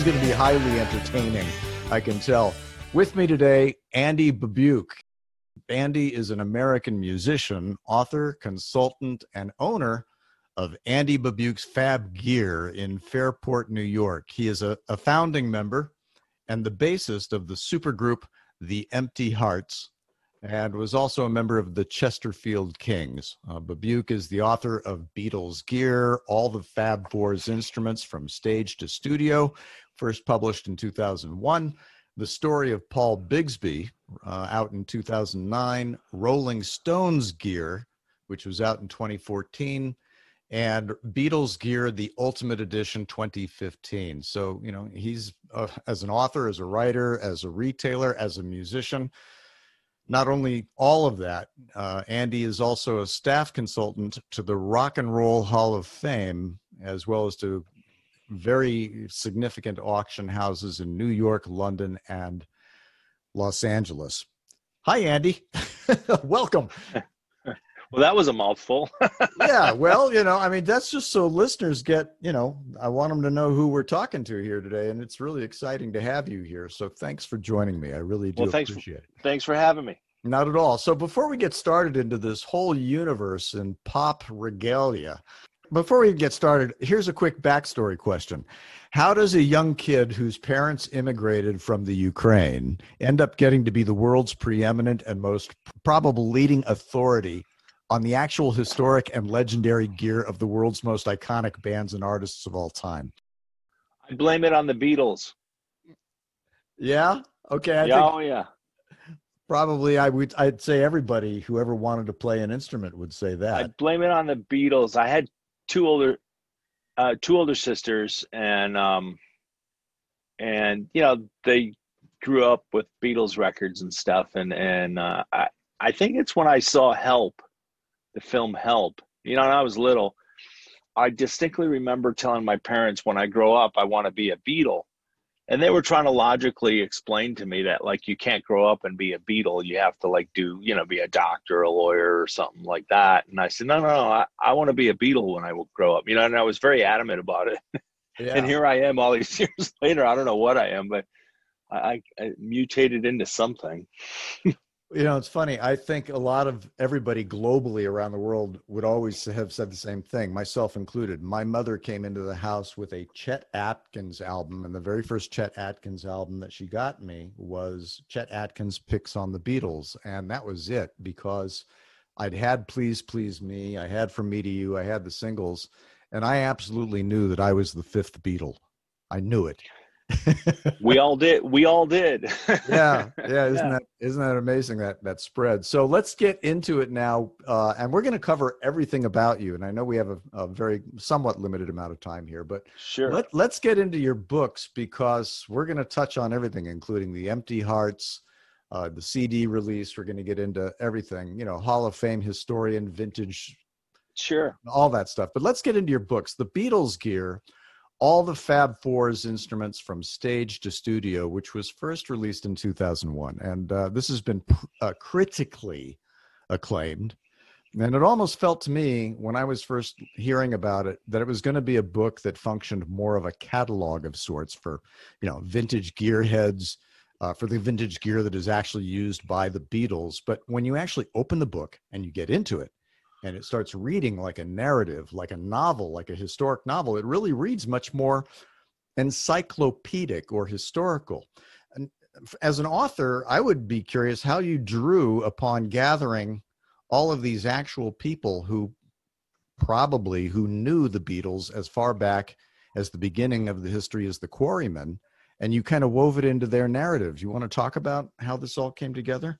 is going to be highly entertaining, I can tell. With me today, Andy Babiuk. Andy is an American musician, author, consultant, and owner of Andy Babiuk's Fab Gear in Fairport, New York. He is a, a founding member and the bassist of the supergroup The Empty Hearts, and was also a member of the Chesterfield Kings. Uh, Babiuk is the author of Beatles Gear, all the Fab Four's instruments from stage to studio, first published in 2001. The Story of Paul Bigsby, uh, out in 2009. Rolling Stones Gear, which was out in 2014 and Beatles Gear, the Ultimate Edition 2015. So, you know, he's uh, as an author, as a writer, as a retailer, as a musician, not only all of that, uh, Andy is also a staff consultant to the Rock and Roll Hall of Fame, as well as to very significant auction houses in New York, London, and Los Angeles. Hi, Andy. Welcome. Well, that was a mouthful. yeah, well, you know, I mean, that's just so listeners get, you know, I want them to know who we're talking to here today, and it's really exciting to have you here. So thanks for joining me. I really do well, thanks appreciate it. Thanks for having me. Not at all. So before we get started into this whole universe in pop regalia, before we get started, here's a quick backstory question. How does a young kid whose parents immigrated from the Ukraine end up getting to be the world's preeminent and most probable leading authority on the actual historic and legendary gear of the world's most iconic bands and artists of all time? I blame it on the Beatles. Yeah. Okay. I yeah, oh yeah. Probably, I would. I'd say everybody who ever wanted to play an instrument would say that. I blame it on the Beatles. I had two older, uh, two older sisters, and um, and you know they grew up with Beatles records and stuff, and and uh, I I think it's when I saw Help the film Help. You know, when I was little, I distinctly remember telling my parents when I grow up, I want to be a Beatle. And they were trying to logically explain to me that, like, you can't grow up and be a beetle You have to, like, do, you know, be a doctor, a lawyer, or something like that. And I said, no, no, no I, I want to be a beetle when I grow up. You know, and I was very adamant about it. Yeah. and here I am all these years later. I don't know what I am, but I, I mutated into something. You know, it's funny. I think a lot of everybody globally around the world would always have said the same thing, myself included. My mother came into the house with a Chet Atkins album, and the very first Chet Atkins album that she got me was Chet Atkins Picks on the Beatles. And that was it because I'd had Please Please Me, I had From Me to You, I had the singles, and I absolutely knew that I was the fifth Beatle. I knew it we all did. We all did. yeah, yeah. Isn't yeah. that isn't that amazing that that spread? So let's get into it now, uh, and we're going to cover everything about you. And I know we have a, a, very somewhat limited amount of time here, but sure. Let, let's get into your books because we're going to touch on everything, including the Empty Hearts, uh, the CD release. We're going to get into everything. You know, Hall of Fame historian, vintage, sure, all that stuff. But let's get into your books. The Beatles gear all the Fab Four's instruments from stage to studio, which was first released in 2001. And uh, this has been uh, critically acclaimed. And it almost felt to me when I was first hearing about it that it was going to be a book that functioned more of a catalog of sorts for, you know, vintage gearheads, uh, for the vintage gear that is actually used by the Beatles. But when you actually open the book and you get into it, and it starts reading like a narrative, like a novel, like a historic novel, it really reads much more encyclopedic or historical. And as an author, I would be curious how you drew upon gathering all of these actual people who probably who knew the Beatles as far back as the beginning of the history as the Quarrymen, and you kind of wove it into their narratives. You want to talk about how this all came together?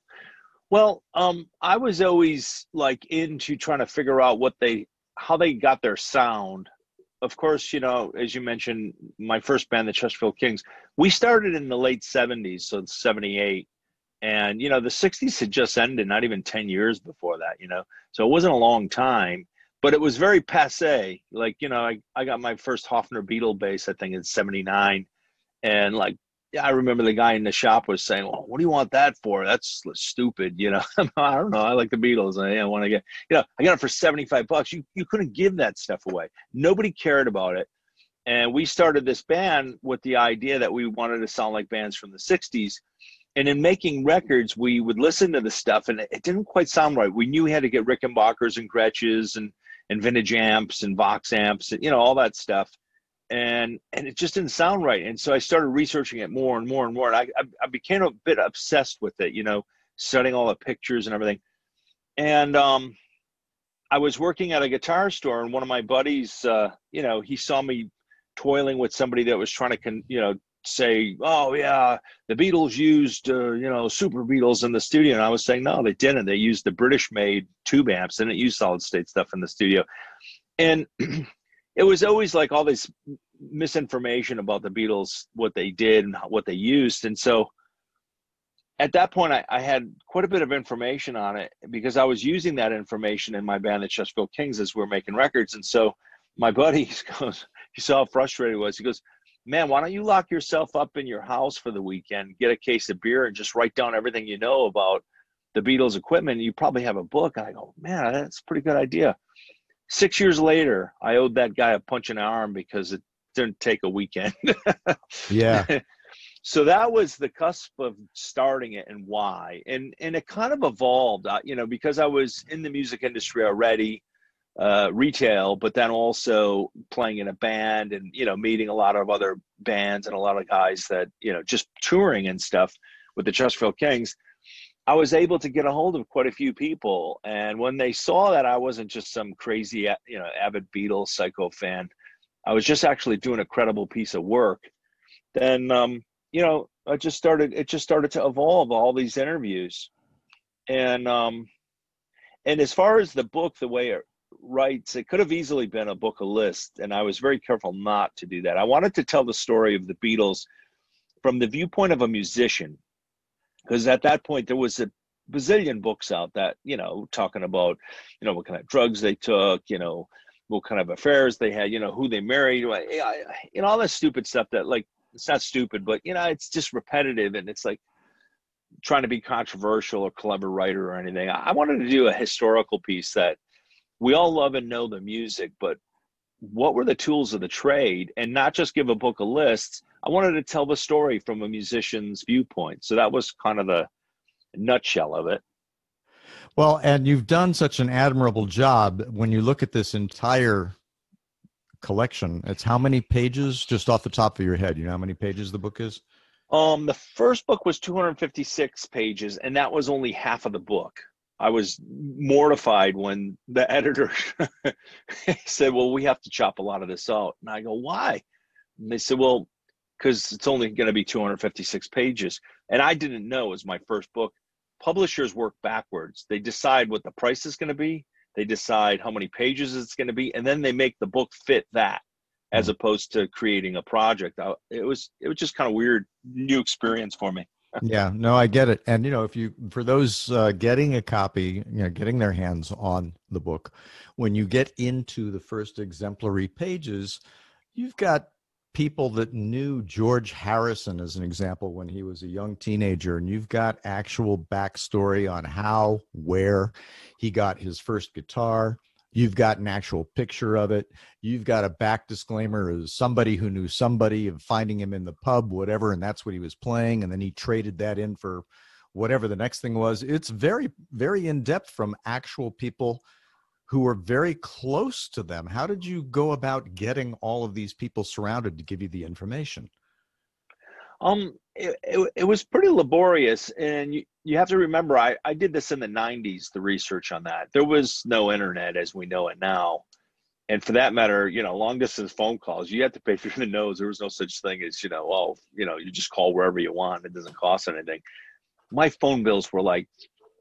Well, um, I was always like into trying to figure out what they, how they got their sound. Of course, you know, as you mentioned, my first band, the Chesterfield Kings, we started in the late '70s, so '78, and you know, the '60s had just ended, not even 10 years before that, you know, so it wasn't a long time, but it was very passe. Like, you know, I, I got my first Hofner Beatle bass, I think, in '79, and like yeah, I remember the guy in the shop was saying, "Well, what do you want that for? That's stupid." You know, I don't know. I like the Beatles. I, I want to get, you know, I got it for seventy five bucks. You you couldn't give that stuff away. Nobody cared about it. and we started this band with the idea that we wanted to sound like bands from the 60s and in making records we would listen to the stuff and it didn't quite sound right we knew we had to get rickenbackers and gretsches and and vintage amps and vox amps and you know all that stuff and and it just didn't sound right. And so i started researching it more and more and more and i i, I became a bit obsessed with it you know studying all the pictures and everything. And um i was working at a guitar store and one of my buddies uh you know he saw me toiling with somebody that was trying to con, you know say oh yeah the beatles used uh, you know super beatles in the studio. And i was saying no they didn't. They used the british made tube amps. And it used solid state stuff in the studio. And it was always like all this misinformation about the beatles what they did and what they used and so at that point I, I, had quite a bit of information on it because i was using that information in my band the chesterfield kings as we are making records and so my buddy goes he saw how frustrated he was. He goes, Man, why don't you lock yourself up in your house for the weekend, get a case of beer, and just write down everything you know about the Beatles equipment? You probably have a book. And I go, Man, that's a pretty good idea. Six years later, I owed that guy a punch in the arm because it didn't take a weekend. yeah. so that was the cusp of starting it and why and and it kind of evolved uh, you know because i was in the music industry already uh, retail, but then also playing in a band and you know meeting a lot of other bands and a lot of guys that you know just touring and stuff with the Chesterfield Kings. I was able to get a hold of quite a few people, and when they saw that I wasn't just some crazy you know avid Beatles psycho fan, I was just actually doing a credible piece of work. Then um, you know I just started. It just started to evolve all these interviews, and um, and as far as the book, the way it writes, it could have easily been a book, a list, and I was very careful not to do that. I wanted to tell the story of the Beatles from the viewpoint of a musician, because at that point there was a bazillion books out that you know talking about you know what kind of drugs they took, you know what kind of affairs they had, you know who they married, you know all that stupid stuff that like it's not stupid, but you know it's just repetitive and it's like trying to be controversial or clever writer or anything. I wanted to do a historical piece that we all love and know the music, but what were the tools of the trade and not just give a book of lists. I wanted to tell the story from a musician's viewpoint. So that was kind of the nutshell of it. Well, and you've done such an admirable job when you look at this entire collection. It's how many pages just off the top of your head? You know how many pages the book is? Um, the first book was 256 pages, and that was only half of the book. I was mortified when the editor said, "Well, we have to chop a lot of this out." And I go, "Why?" And they said, "Well, because it's only going to be 256 pages." And I didn't know it was my first book. Publishers work backwards. They decide what the price is going to be. They decide how many pages it's going to be, and then they make the book fit that, as hmm. opposed to creating a project. It was it was just kind of weird new experience for me yeah, no, I get it. And you know, if you for those uh, getting a copy, you know, getting their hands on the book, when you get into the first exemplary pages, you've got people that knew George Harrison as an example when he was a young teenager, and you've got actual backstory on how, where he got his first guitar, You've got an actual picture of it. You've got a back disclaimer as somebody who knew somebody of finding him in the pub, whatever, and that's what he was playing. And then he traded that in for whatever the next thing was. It's very, very in depth from actual people who were very close to them. How did you go about getting all of these people surrounded to give you the information? Um, it, it, it was pretty laborious, and you, you have to remember, I, I did this in the 90s, the research on that. There was no internet as we know it now. And for that matter, you know, long distance phone calls, you had to pay through the nose. There was no such thing as, you know, oh, you know, you just call wherever you want. It doesn't cost anything. My phone bills were like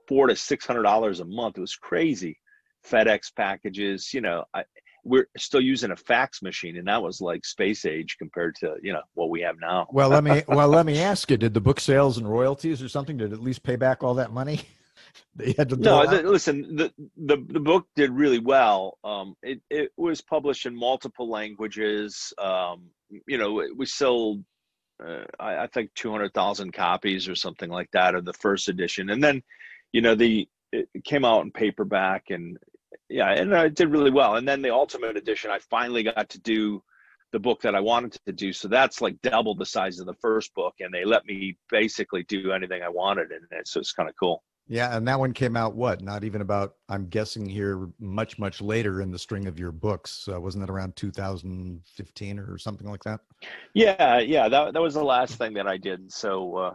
four to six hundred dollars a month. It was crazy. FedEx packages, you know, I, we're still using a fax machine and that was like space age compared to you know what we have now. Well let me well let me ask you did the book sales and royalties or something did at least pay back all that money they had to no the, listen the, the the book did really well. Um it, it was published in multiple languages. Um you know we sold uh, I, I think 200,000 copies or something like that of the first edition. And then you know the it came out in paperback and yeah, and I did really well. And then the Ultimate Edition, I finally got to do the book that I wanted to do. So that's like double the size of the first book, and they let me basically do anything I wanted in it. So it's kind of cool. Yeah, and that one came out what? Not even about. I'm guessing here much much later in the string of your books. Uh, wasn't it around 2015 or something like that? Yeah, yeah. That that was the last thing that I did. So. Uh,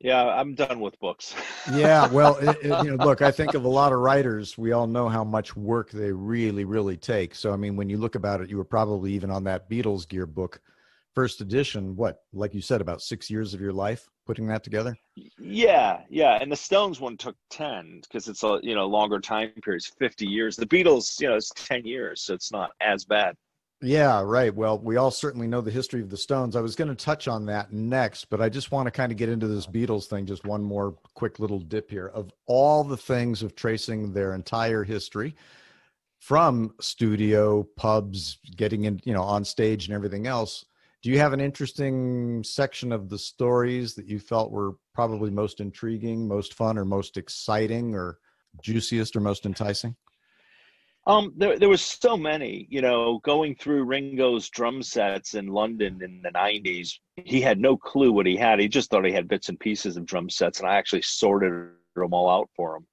yeah, I'm done with books. yeah, well, it, it, you know, look, I think of a lot of writers. We all know how much work they really, really take. So, I mean, when you look about it, you were probably even on that Beatles gear book, first edition. What, like you said, about six years of your life putting that together? Yeah, yeah. And the Stones one took ten because it's a you know longer time periods, fifty years. The Beatles, you know, it's ten years, so it's not as bad. Yeah, right. Well, we all certainly know the history of the Stones. I was going to touch on that next, but I just want to kind of get into this Beatles thing. Just one more quick little dip here. Of all the things of tracing their entire history from studio, pubs, getting in, you know, on stage and everything else, do you have an interesting section of the stories that you felt were probably most intriguing, most fun, or most exciting, or juiciest, or most enticing? Um, there there was so many, you know, going through Ringo's drum sets in London in the '90s. He had no clue what he had. He just thought he had bits and pieces of drum sets, and I actually sorted them all out for him.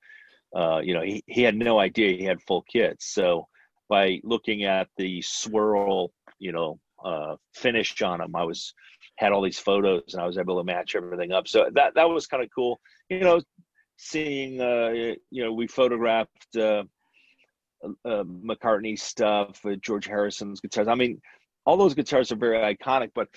Uh, you know, he, he had no idea he had full kits. So by looking at the swirl, you know, uh, finish on them, I was had all these photos, and I was able to match everything up. So that that was kind of cool. You know, seeing, uh, you know, we photographed. Uh, McCartney stuff, uh, George Harrison's guitars. I mean, all those guitars are very iconic. But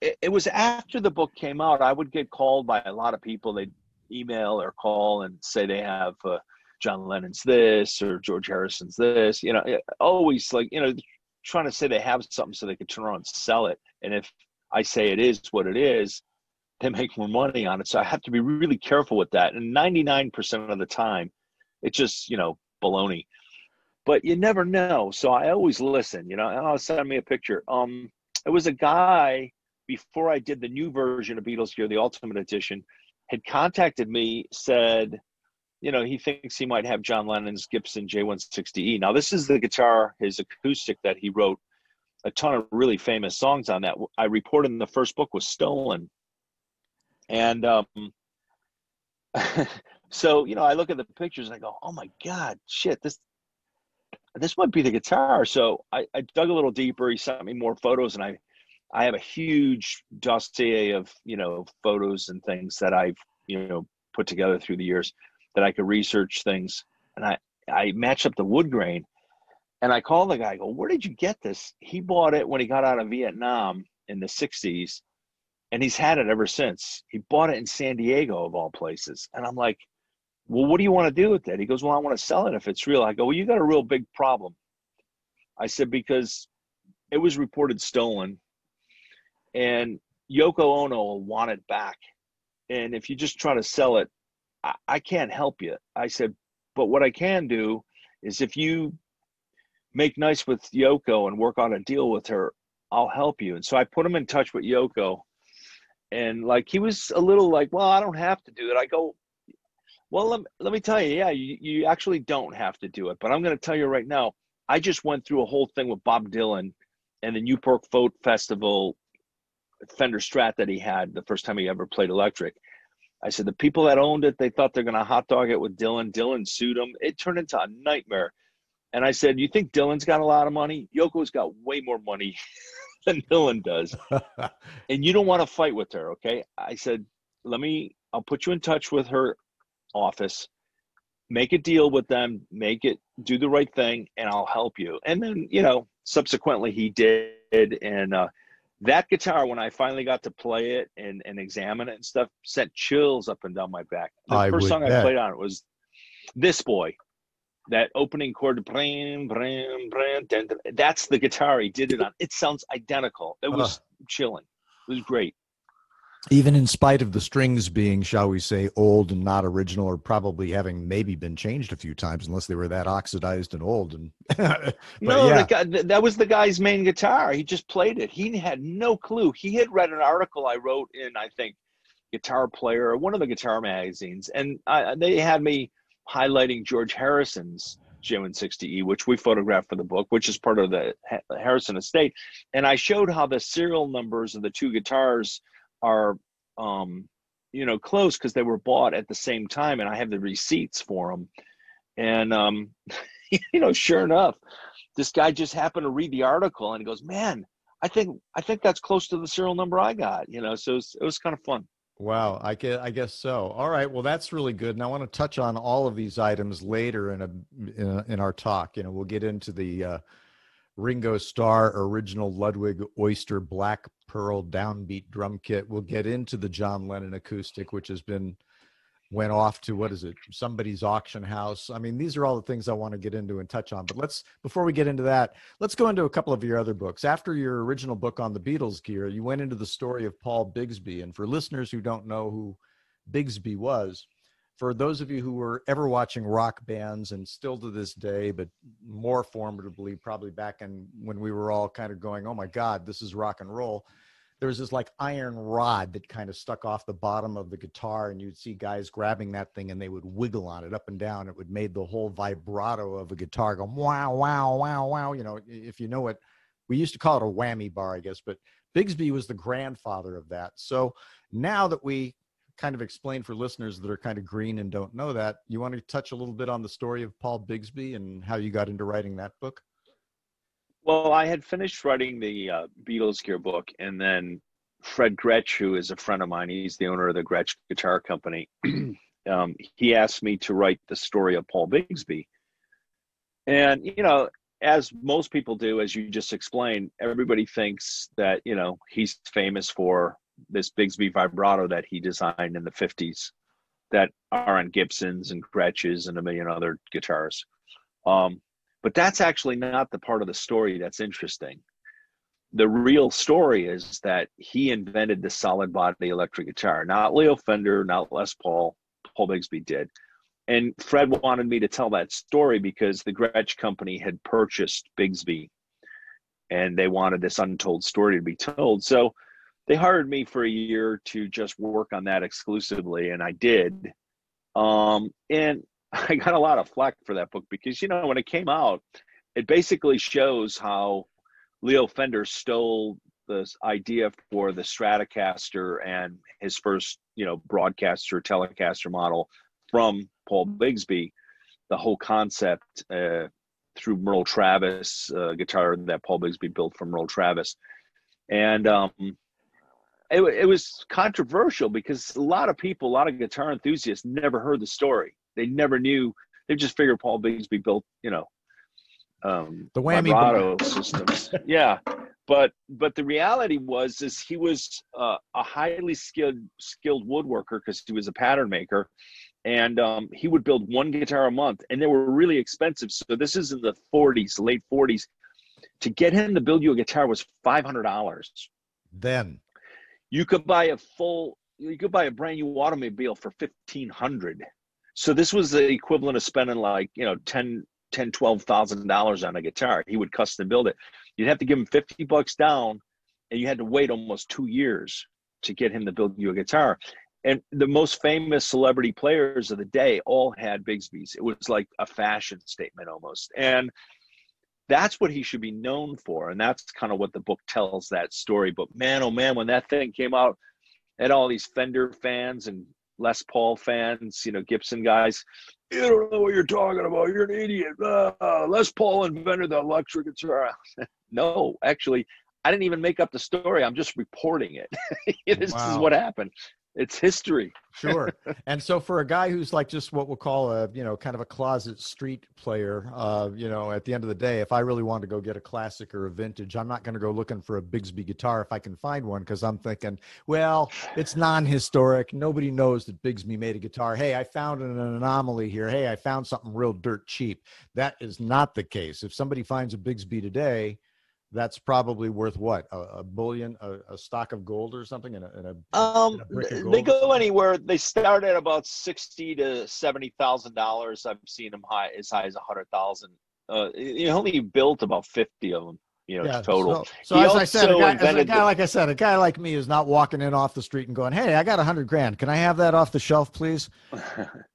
it, it, was after the book came out, I would get called by a lot of people. They'd email or call and say they have uh, John Lennon's this or George Harrison's this. You know, always like you know trying to say they have something so they could turn around and sell it. And if I say it is what it is, they make more money on it. So I have to be really careful with that. And 99% of the time, it's just, you know, baloney but you never know. So I always listen, you know, oh, send me a picture. Um, it was a guy before I did the new version of Beatles Gear, the Ultimate Edition, had contacted me, said, you know, he thinks he might have John Lennon's Gibson J160E. Now, this is the guitar, his acoustic that he wrote a ton of really famous songs on that. I reported in the first book was stolen. And um, so, you know, I look at the pictures and I go, oh my God, shit, this this might be the guitar. So I, I dug a little deeper. He sent me more photos, and I I have a huge dossier of you know photos and things that I've you know put together through the years that I could research things, and I I matched up the wood grain, and I called the guy. I go, where did you get this? He bought it when he got out of Vietnam in the '60s, and he's had it ever since. He bought it in San Diego of all places, and I'm like, well, what do you want to do with it? He goes, well, I want to sell it if it's real. I go, well, you got a real big problem. I said, because it was reported stolen and Yoko Ono will want it back. And if you just try to sell it, I, I can't help you. I said, but what I can do is if you make nice with Yoko and work on a deal with her, I'll help you. And so I put him in touch with Yoko. And like he was a little like, well, I don't have to do it. I go, well, let, let me tell you, yeah, you, you actually don't have to do it. But I'm going to tell you right now, I just went through a whole thing with Bob Dylan and the Newport Folk Festival Fender Strat that he had the first time he ever played electric. I said the people that owned it, they thought they're going to hot dog it with Dylan. Dylan sued him. It turned into a nightmare. And I said, "You think Dylan's got a lot of money? Yoko's got way more money than Dylan does, and you don't want to fight with her, okay?" I said, "Let me. I'll put you in touch with her office, make a deal with them, make it do the right thing, and I'll help you. And then, you know, subsequently he did. And uh, that guitar, when I finally got to play it and, and examine it and stuff, sent chills up and down my back. The I first song bet. I played on it was This Boy. That opening chord, bram, bram, bram, that's the guitar he did it on. It sounds identical. It was uh. chilling. It was great even in spite of the strings being, shall we say, old and not original, or probably having maybe been changed a few times, unless they were that oxidized and old. And no, yeah. guy, that was the guy's main guitar. He just played it. He had no clue. He had read an article I wrote in, I think, Guitar Player or one of the guitar magazines, and I, they had me highlighting George Harrison's J160E, which we photographed for the book, which is part of the Harrison estate. And I showed how the serial numbers of the two guitars are, um, you know, close because they were bought at the same time, and I have the receipts for them. And um, you know, sure enough, this guy just happened to read the article and he goes, "Man, I think I think that's close to the serial number I got." You know, so it was, it was kind of fun. Wow, I guess, I guess so. All right, well, that's really good, and I want to touch on all of these items later in a in, a, in our talk. You know, we'll get into the uh, Ringo Starr original Ludwig Oyster Black Pearl downbeat drum kit. We'll get into the John Lennon acoustic, which has been went off to what is it? Somebody's auction house. I mean these are all the things i want to get into and touch on. But let's before we get into that let's go into a couple of your other books. After your original book on the beatles gear you went into the story of paul bigsby. And for listeners who don't know who bigsby was for those of you who were ever watching rock bands and still to this day but more formidably probably back in when we were all kind of going oh my god this is rock and roll there was this like iron rod that kind of stuck off the bottom of the guitar and you'd see guys grabbing that thing and they would wiggle on it up and down. It would made the whole vibrato of a guitar go wow wow wow wow you know if you know what we used to call it a whammy bar i guess but bigsby was the grandfather of that. So now that we kind of explain for listeners that are kind of green and don't know that you want to touch a little bit on the story of paul bigsby and how you got into writing that book well, I had finished writing the uh, Beatles gear book, and then Fred Gretsch, who is a friend of mine, he's the owner of the Gretsch Guitar Company. um, he asked me to write the story of Paul Bigsby, and you know, as most people do, as you just explained, everybody thinks that you know he's famous for this Bigsby vibrato that he designed in the '50s, that are on Gibsons and Gretsches and a million other guitars. Um, but that's actually not the part of the story that's interesting. The real story is that he invented the solid body electric guitar, not Leo Fender, not Les Paul. Paul Bigsby did. And Fred wanted me to tell that story because the Gretsch company had purchased Bigsby and they wanted this untold story to be told. So they hired me for a year to just work on that exclusively, and I did. Um, and I got a lot of flack for that book because you know when it came out, it basically shows how Leo Fender stole this idea for the Stratocaster and his first you know broadcaster Telecaster model from Paul Bigsby, the whole concept uh, through Merle Travis uh, guitar that Paul Bigsby built from Merle Travis, and um, it, it was controversial because a lot of people, a lot of guitar enthusiasts, never heard the story they never knew. They just figured Paul Bigsby built, you know, um, the whammy vibrato systems. yeah, but but the reality was is he was uh, a highly skilled skilled woodworker because he was a pattern maker, and um, he would build one guitar a month, and they were really expensive. So this is in the 40s, late 40s. To get him to build you a guitar was five hundred dollars. Then you could buy a full, you could buy a brand new automobile for fifteen hundred. So this was the equivalent of spending like, you know, 10, 10, $12,000 on a guitar. He would custom build it. You'd have to give him 50 bucks down and you had to wait almost two years to get him to build you a guitar. And the most famous celebrity players of the day all had Bigsby's. It was like a fashion statement almost. And that's what he should be known for. And that's kind of what the book tells that story. But man, oh man, when that thing came out, and all these Fender fans and Les Paul fans, you know, Gibson guys, you don't know what you're talking about. You're an idiot. Uh, Les Paul invented the electric guitar. no, actually, I didn't even make up the story. I'm just reporting it. this wow. is what happened it's history. sure. And so for a guy who's like just what we'll call a, you know, kind of a closet street player, uh, you know, at the end of the day, if I really want to go get a classic or a vintage, I'm not going to go looking for a Bigsby guitar if I can find one because I'm thinking, well, it's non-historic. Nobody knows that Bigsby made a guitar. Hey, I found an anomaly here. Hey, I found something real dirt cheap. That is not the case. If somebody finds a Bigsby today, that's probably worth what a, a bullion a, a, stock of gold or something and a, and a um they go anywhere they start at about 60 to 70 thousand dollars. I've seen them high as high as a hundred thousand. Uh he only built about 50 of them you know yeah, total. so, so as i said a guy, as a guy like i said a guy like me is not walking in off the street and going hey i got a hundred grand. Can i have that off the shelf please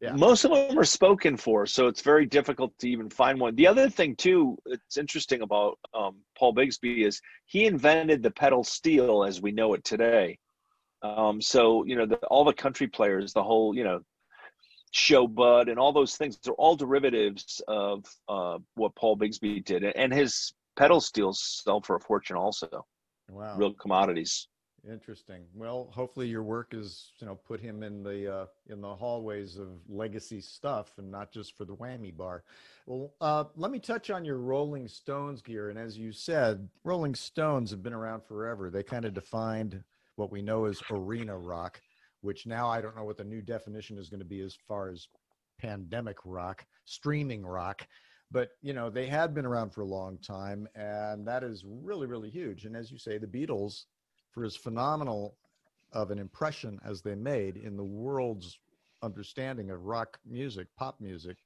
yeah. most of them are spoken for, so it's very difficult to even find one. The other thing too, it's interesting about um, Paul Bigsby is he invented the pedal steel as we know it today. Um, so you know, the, all the country players, the whole you know, Sho-Bud and all those things, they're all derivatives of uh, what Paul Bigsby did, and his pedal steels sell for a fortune also. Wow, real commodities. Interesting. Well, hopefully your work is, you know, put him in the uh, in the hallways of legacy stuff, and not just for the whammy bar. Well, uh, let me touch on your Rolling Stones gear. And as you said, Rolling Stones have been around forever. They kind of defined what we know as arena rock, which now I don't know what the new definition is going to be as far as pandemic rock, streaming rock. But you know, they had been around for a long time, and that is really, really huge. And as you say, the Beatles for as phenomenal of an impression as they made in the world's understanding of rock music, pop music.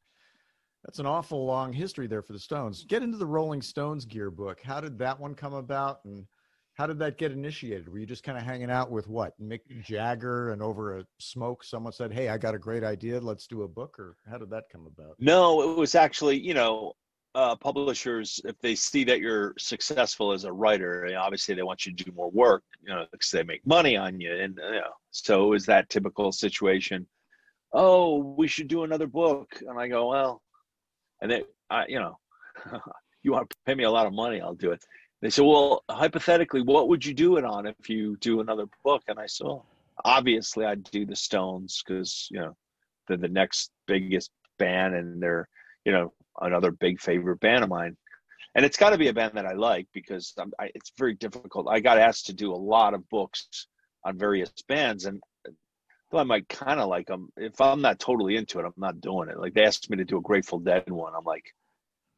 That's an awful long history there for the Stones. Get into the Rolling Stones gear book. How did that one come about and how did that get initiated? Were you just kind of hanging out with what, Mick Jagger and over a smoke someone said, "Hey, I got a great idea, let's do a book," or how did that come about? No, it was actually, you know, uh, publishers, if they see that you're successful as a writer, obviously they want you to do more work, you know, because they make money on you. And, you know, so was that typical situation. Oh, we should do another book. And I go, well, and they, I, you know, you want to pay me a lot of money, I'll do it. They said, well, hypothetically, what would you do it on if you do another book? And I said, obviously I'd do the Stones because, you know, they're the next biggest band and they're, you know, another big favorite band of mine. And it's got to be a band that I like because I, it's very difficult. I got asked to do a lot of books on various bands, and though I might kind of like them, if I'm not totally into it, I'm not doing it. Like they asked me to do a Grateful Dead one, I'm like,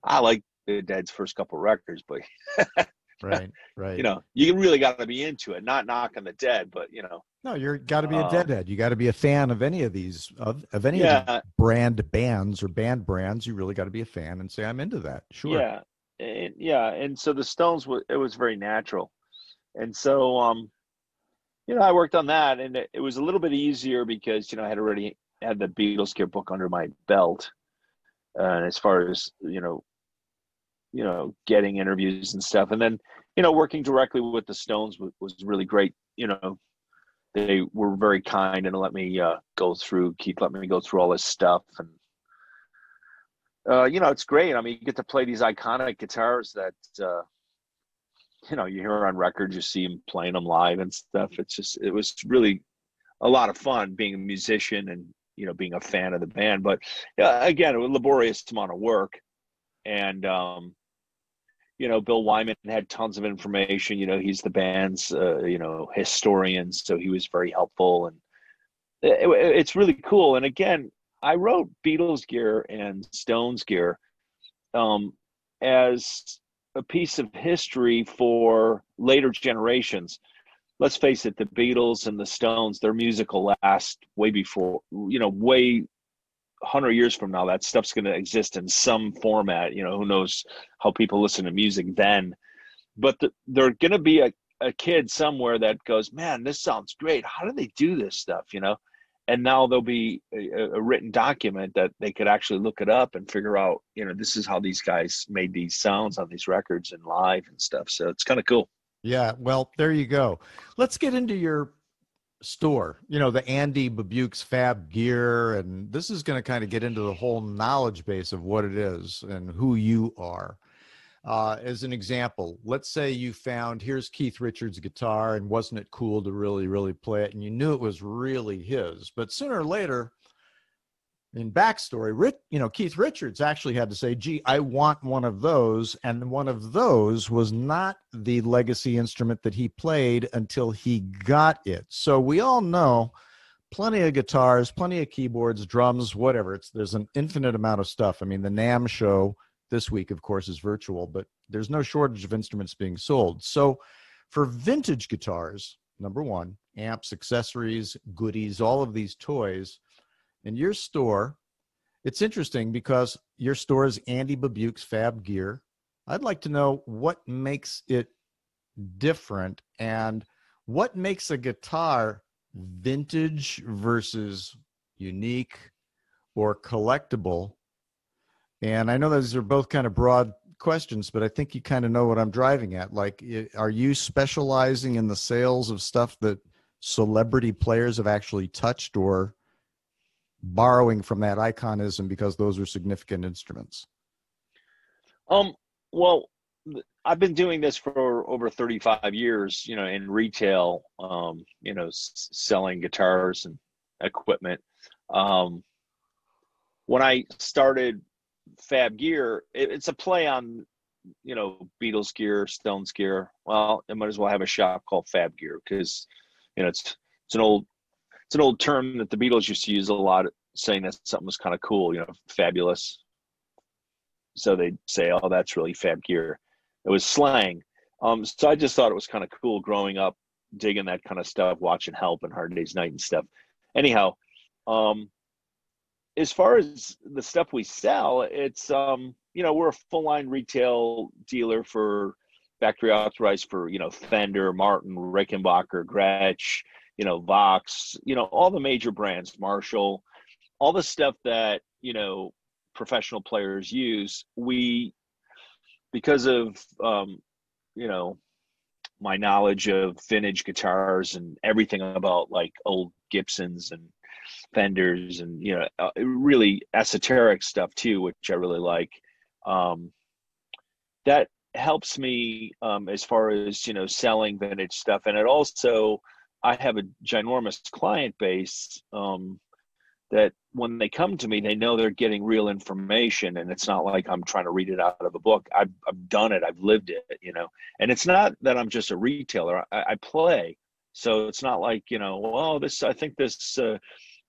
I like the Dead's first couple records, but right, right. You know, you really got to be into it, not knocking the Dead, but you know, no, you're got to be a um, deadhead. You got to be a fan of any of these of of any yeah. of brand bands or band brands. You really got to be a fan and say I'm into that. Sure. Yeah, and, yeah, and so the Stones was it was very natural, and so um, you know, I worked on that, and it, it was a little bit easier because you know I had already had the Beatles gear book under my belt, uh, and as far as you know, you know, getting interviews and stuff, and then you know, working directly with the Stones was, was really great. You know, they were very kind and let me uh, go through Keith let me go through all this stuff and uh, you know it's great. I mean, you get to play these iconic guitars that uh, you know you hear on records, you see him playing them live and stuff. It's just it was really a lot of fun being a musician and you know being a fan of the band. But uh, again, a laborious amount of work, and um, you know, Bill Wyman had tons of information. You know, he's the band's, uh, you know, historian, so he was very helpful, and it, it, it's really cool. And again, I wrote Beatles gear and Stones gear um, as a piece of history for later generations. Let's face it, the Beatles and the Stones, their musical last way before, you know, way 100 years from now that stuff's going to exist in some format you know who knows how people listen to music then. But the, there's going to be a, a kid somewhere that goes man this sounds great. How do they do this stuff? You know? And now there'll be a, a, written document that they could actually look it up and figure out you know this is how these guys made these sounds on these records and live and stuff. So it's kind of cool. Yeah well there you go. Let's get into your store, you know, the Andy Babiuk's Fab Gear. And this is going to kind of get into the whole knowledge base of what it is and who you are. Uh, as an example, let's say you found here's Keith Richards' guitar and wasn't it cool to really, really play it? And you knew it was really his. But sooner or later, in backstory, Rich, you know, Keith Richards actually had to say, "Gee, I want one of those," and one of those was not the legacy instrument that he played until he got it. So we all know plenty of guitars, plenty of keyboards, drums, whatever. It's there's an infinite amount of stuff. I mean, the NAMM show this week, of course, is virtual, but there's no shortage of instruments being sold. So for vintage guitars, number one, amps, accessories, goodies, all of these toys in your store, it's interesting because your store is Andy Babiuk's Fab Gear. I'd like to know what makes it different and what makes a guitar vintage versus unique or collectible? And I know those are both kind of broad questions, but I think you kind of know what I'm driving at. Like, are you specializing in the sales of stuff that celebrity players have actually touched or borrowing from that iconism because those are significant instruments? Um, well, I've been doing this for over 35 years, you know, in retail, um, you know, s- selling guitars and equipment. Um, when I started Fab Gear, it, it's a play on, you know, Beatles gear, Stones gear. Well, I might as well have a shop called Fab Gear because, you know, it's it's an old it's an old term that the Beatles used to use a lot, saying that something was kind of cool, you know, fabulous. So they'd say, "Oh, that's really Fab Gear." It was slang. Um, so I just thought it was kind of cool growing up, digging that kind of stuff, watching Help and Hard Day's Night and stuff. Anyhow, um, as far as the stuff we sell, it's um, you know we're a full line retail dealer for factory authorized for you know Fender, Martin, Rickenbacker, Gretsch, you know Vox, you know all the major brands, Marshall, all the stuff that you know professional players use. We because of um, you know my knowledge of vintage guitars and everything about like old Gibsons and Fenders and you know uh, really esoteric stuff too, which I really like. Um, that helps me um, as far as you know selling vintage stuff, and it also I have a ginormous client base um, that when they come to me, they know they're getting real information, and it's not like I'm trying to read it out of a book. I've I've done it, I've lived it, you know. And it's not that I'm just a retailer. I, I play, so it's not like you know, well, this I think this uh,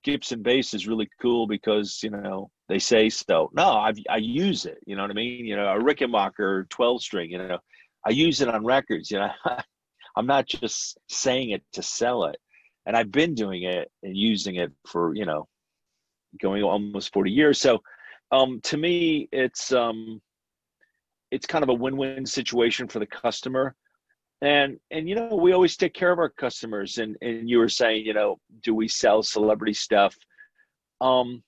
Gibson bass is really cool because you know they say so. No, I I use it. You know what I mean? You know, a Rickenbacker 12 string. You know, I use it on records. You know, I'm not just saying it to sell it. And I've been doing it and using it for you know going almost 40 years. So um, to me, it's um, it's kind of a win-win situation for the customer. And and you know, we always take care of our customers. And and you were saying, you know, do we sell celebrity stuff? Um,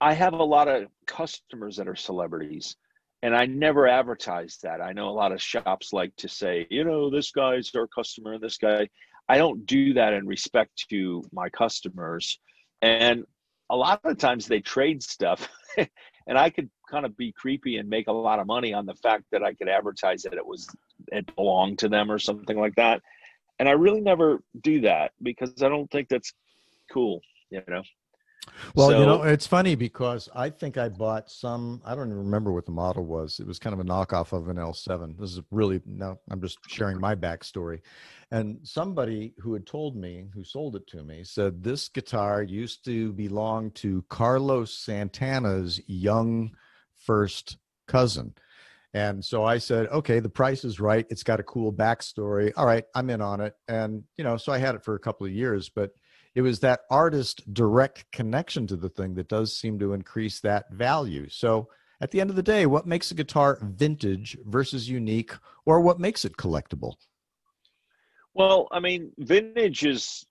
I have a lot of customers that are celebrities, and I never advertise that. I know a lot of shops like to say, you know, this guy's our customer, this guy. I don't do that in respect to my customers and a lot of times they trade stuff and i could kind of be creepy and make a lot of money on the fact that i could advertise that it was it belonged to them or something like that and i really never do that because i don't think that's cool you know well, so, you know, it's funny because I think I bought some. I don't even remember what the model was. It was kind of a knockoff of an L7. This is really no. I'm just sharing my backstory. And somebody who had told me, who sold it to me, said this guitar used to belong to Carlos Santana's young first cousin. And so I said, okay, the price is right. It's got a cool backstory. All right, I'm in on it. And, you know, so I had it for a couple of years, but it was that artist direct connection to the thing that does seem to increase that value. So at the end of the day, what makes a guitar vintage versus unique, or what makes it collectible? Well, I mean, vintage is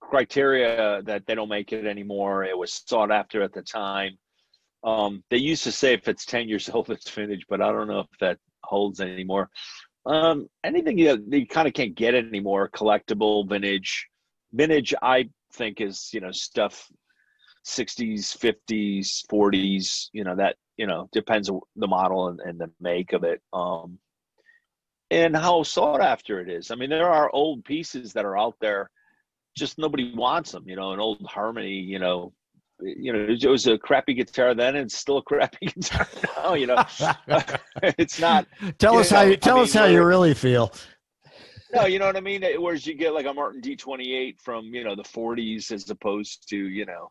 criteria that they don't make it anymore. It was sought after at the time. Um, they used to say if it's 10 years old, it's vintage, but I don't know if that holds anymore. Um, anything you, you kind of can't get anymore, collectible, vintage. Vintage, I think, is, you know, stuff 60s, 50s, 40s, you know, that, you know, depends on the model and, and the make of it. Um, and how sought after it is. I mean, there are old pieces that are out there, just nobody wants them. You know, an old Harmony. You know, you know, it was a crappy guitar then, and it's still a crappy guitar now. You know, it's not. Tell us know, how you tell I mean, us how you really feel. No, you know what I mean. Whereas you get like a Martin D28 from you know the 40s, as opposed to you know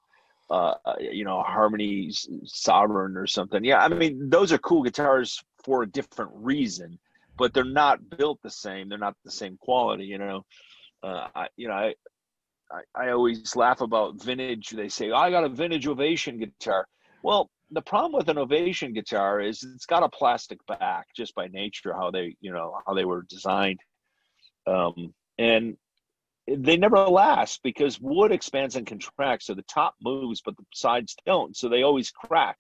uh, you know, Harmony Sovereign or something. Yeah, I mean, those are cool guitars for a different reason but they're not built the same. They're not the same quality. You know, uh, I you know I, I, I always laugh about vintage. They say oh, I got a vintage Ovation guitar. Well, the problem with an Ovation guitar is it's got a plastic back just by nature how they you know how they were designed, um, and they never last because wood expands and contracts. So the top moves, but the sides don't. So they always crack.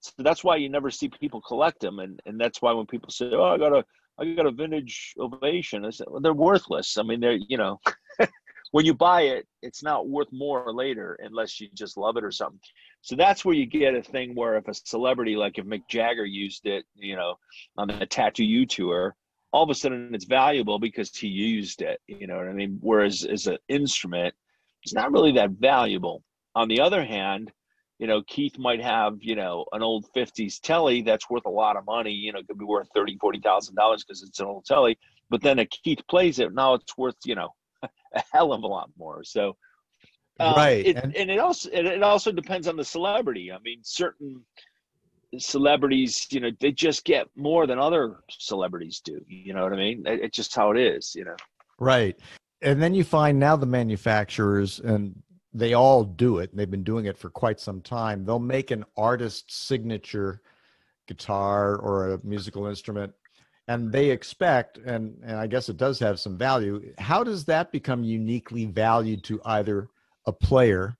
So that's why you never see people collect them, and and that's why when people say, "Oh, I got a I got a vintage ovation," I said, well, they're worthless. I mean, they're you know, when you buy it, it's not worth more later unless you just love it or something. So that's where you get a thing where if a celebrity, like if Mick Jagger used it, you know, on the Tattoo You tour, all of a sudden it's valuable because he used it. You know what I mean? Whereas as an instrument, it's not really that valuable. On the other hand, you know, Keith might have, you know, an old 50s telly that's worth a lot of money, you know, it could be worth thirty, forty thousand dollars because it's an old telly. But then a Keith plays it, now it's worth, you know, a hell of a lot more. So um, right. It, and, and it also it also depends on the celebrity. I mean, certain celebrities, you know, they just get more than other celebrities do. You know what I mean? It's just how it is, you know. Right. And then you find now the manufacturers and they all do it. and They've been doing it for quite some time. They'll make an artist signature guitar or a musical instrument and they expect and and I guess it does have some value. How does that become uniquely valued to either a player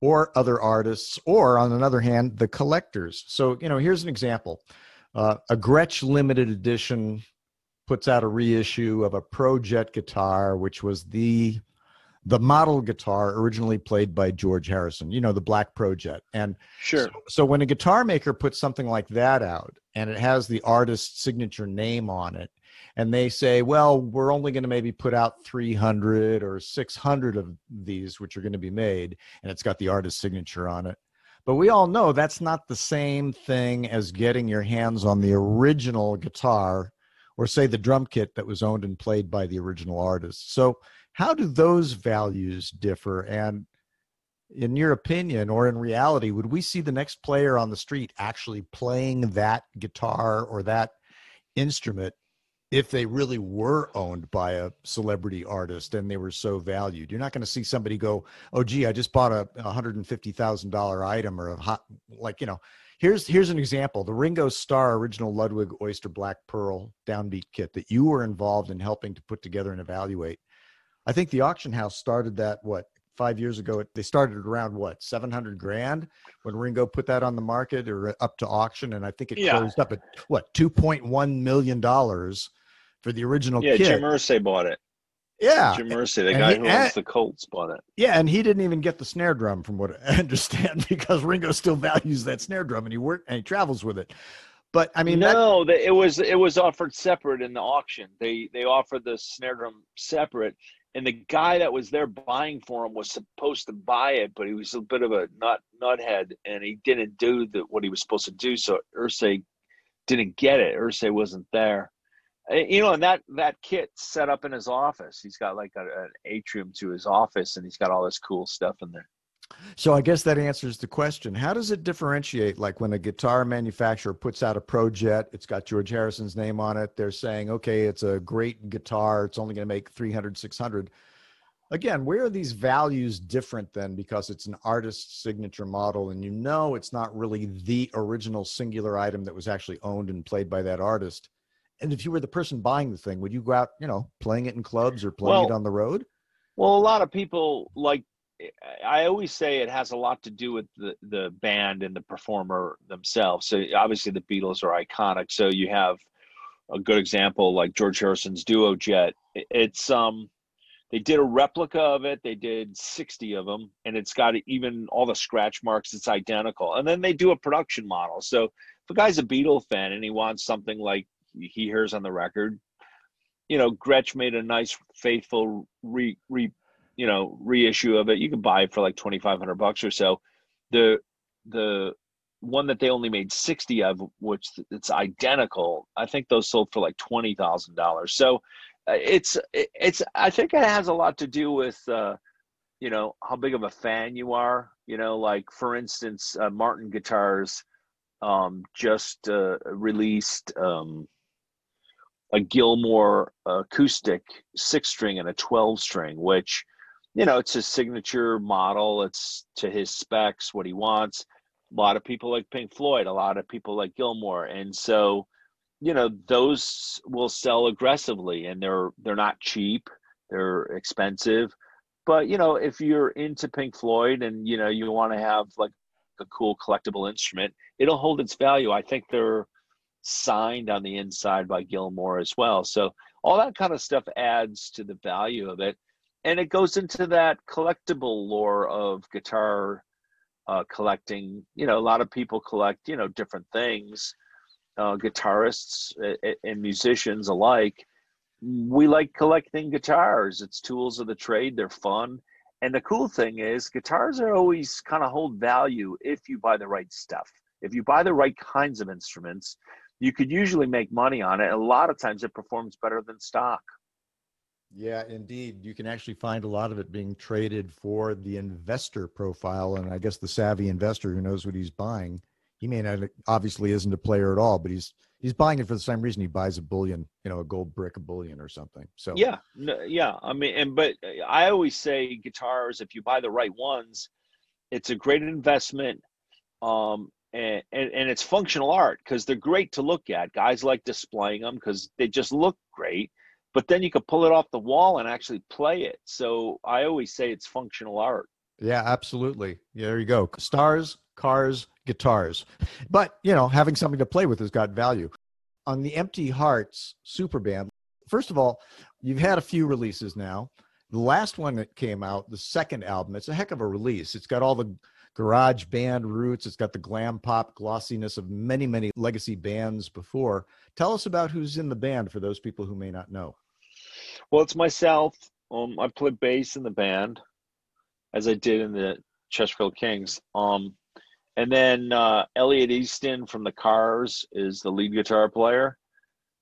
or other artists, or on another hand, the collectors. So, you know, here's an example uh, a Gretsch limited edition puts out a reissue of a Pro-Jet guitar, which was the the model guitar originally played by George Harrison, you know, the black Pro-Jet. And sure. So, so, when a guitar maker puts something like that out and it has the artist's signature name on it, and they say, well, we're only going to maybe put out 300 or 600 of these, which are going to be made, and it's got the artist's signature on it. But we all know that's not the same thing as getting your hands on the original guitar or, say, the drum kit that was owned and played by the original artist. So, how do those values differ? And in your opinion, or in reality, would we see the next player on the street actually playing that guitar or that instrument if they really were owned by a celebrity artist and they were so valued. You're not going to see somebody go, "Oh, gee, I just bought a hundred and fifty thousand dollar item or a hot like you know." Here's here's an example: the Ringo Starr original Ludwig Oyster Black Pearl downbeat kit that you were involved in helping to put together and evaluate. I think the auction house started that what five years ago. They started around what seven hundred grand when Ringo put that on the market or uh, up to auction, and I think it yeah. closed up at what two point one million dollars for the original yeah, kit. Jim Irsay bought it. Yeah, Jim Irsay, the guy he, who owns the Colts, bought it. Yeah, and he didn't even get the snare drum, from what I understand, because Ringo still values that snare drum, and he work and he travels with it. But I mean, no, that, it was it was offered separate in the auction. They they offered the snare drum separate, and the guy that was there buying for him was supposed to buy it, but he was a bit of a nut nuthead, and he didn't do the, what he was supposed to do. So Irsay didn't get it. Irsay wasn't there. You know, and that that kit set up in his office. He's got like a, an atrium to his office, and he's got all this cool stuff in there. So I guess that answers the question. How does it differentiate? Like when a guitar manufacturer puts out a Pro-Jet, it's got George Harrison's name on it. They're saying, okay, it's a great guitar. It's only going to make 300, 600. Again, where are these values different then? Because it's an artist's signature model, and you know it's not really the original singular item that was actually owned and played by that artist and if you were the person buying the thing, would you go out, you know, playing it in clubs or playing well, it on the road? Well, a lot of people like. I always say it has a lot to do with the the band and the performer themselves. So obviously the Beatles are iconic. So you have a good example like George Harrison's Duo Jet. It's um they did a replica of it. They did 60 of them, and it's got even all the scratch marks. It's identical. And then they do a production model. So if a guy's a Beatle fan and he wants something like he hears on the record. You know, Gretsch made a nice, faithful re, re you know reissue of it. You can buy it for like twenty five hundred bucks or so. The the one that they only made sixty of, which it's identical. I think those sold for like twenty thousand dollars. So uh, it's it's I think it has a lot to do with uh, you know how big of a fan you are. You know, like for instance, uh, Martin Guitars um, just uh, released. Um, a Gilmour acoustic six string and a 12 string, which, you know, it's his signature model. It's to his specs, what he wants. A lot of people like Pink Floyd, a lot of people like Gilmour. And so, you know, those will sell aggressively and they're, they're not cheap. they're expensive. But you know, if you're into Pink Floyd and you know you want to have like a cool collectible instrument, it'll hold its value. I think they're signed on the inside by Gilmour as well. So all that kind of stuff adds to the value of it. And it goes into that collectible lore of guitar uh, collecting. You know, a lot of people collect, you know, different things, uh, guitarists and musicians alike. We like collecting guitars. It's tools of the trade. They're fun. And the cool thing is, guitars are always kind of hold value if you buy the right stuff. If you buy the right kinds of instruments, you could usually make money on it. A lot of times it performs better than stock. Yeah, indeed. You can actually find a lot of it being traded for the investor profile. And I guess the savvy investor who knows what he's buying, he may not obviously isn't a player at all, but he's he's buying it for the same reason he buys a bullion, you know, a gold brick, a bullion or something. So yeah, no, yeah. I mean, and but I always say guitars, if you buy the right ones, it's a great investment. Um, and, and, it's functional art because they're great to look at. Guys like displaying them because they just look great. But then you could pull it off the wall and actually play it. So I always say it's functional art. Yeah, absolutely. Yeah, there you go. Stars, cars, guitars. But, you know, having something to play with has got value. On the Empty Hearts super band, first of all, you've had a few releases now. The last one that came out, the second album, it's a heck of a release. It's got all the garage band roots. It's got the glam pop glossiness of many, many legacy bands before. Tell us about who's in the band for those people who may not know. Well, it's myself. Um, I play bass in the band, as I did in the Chesterfield Kings. Um, and then uh, Elliot Easton from the Cars is the lead guitar player.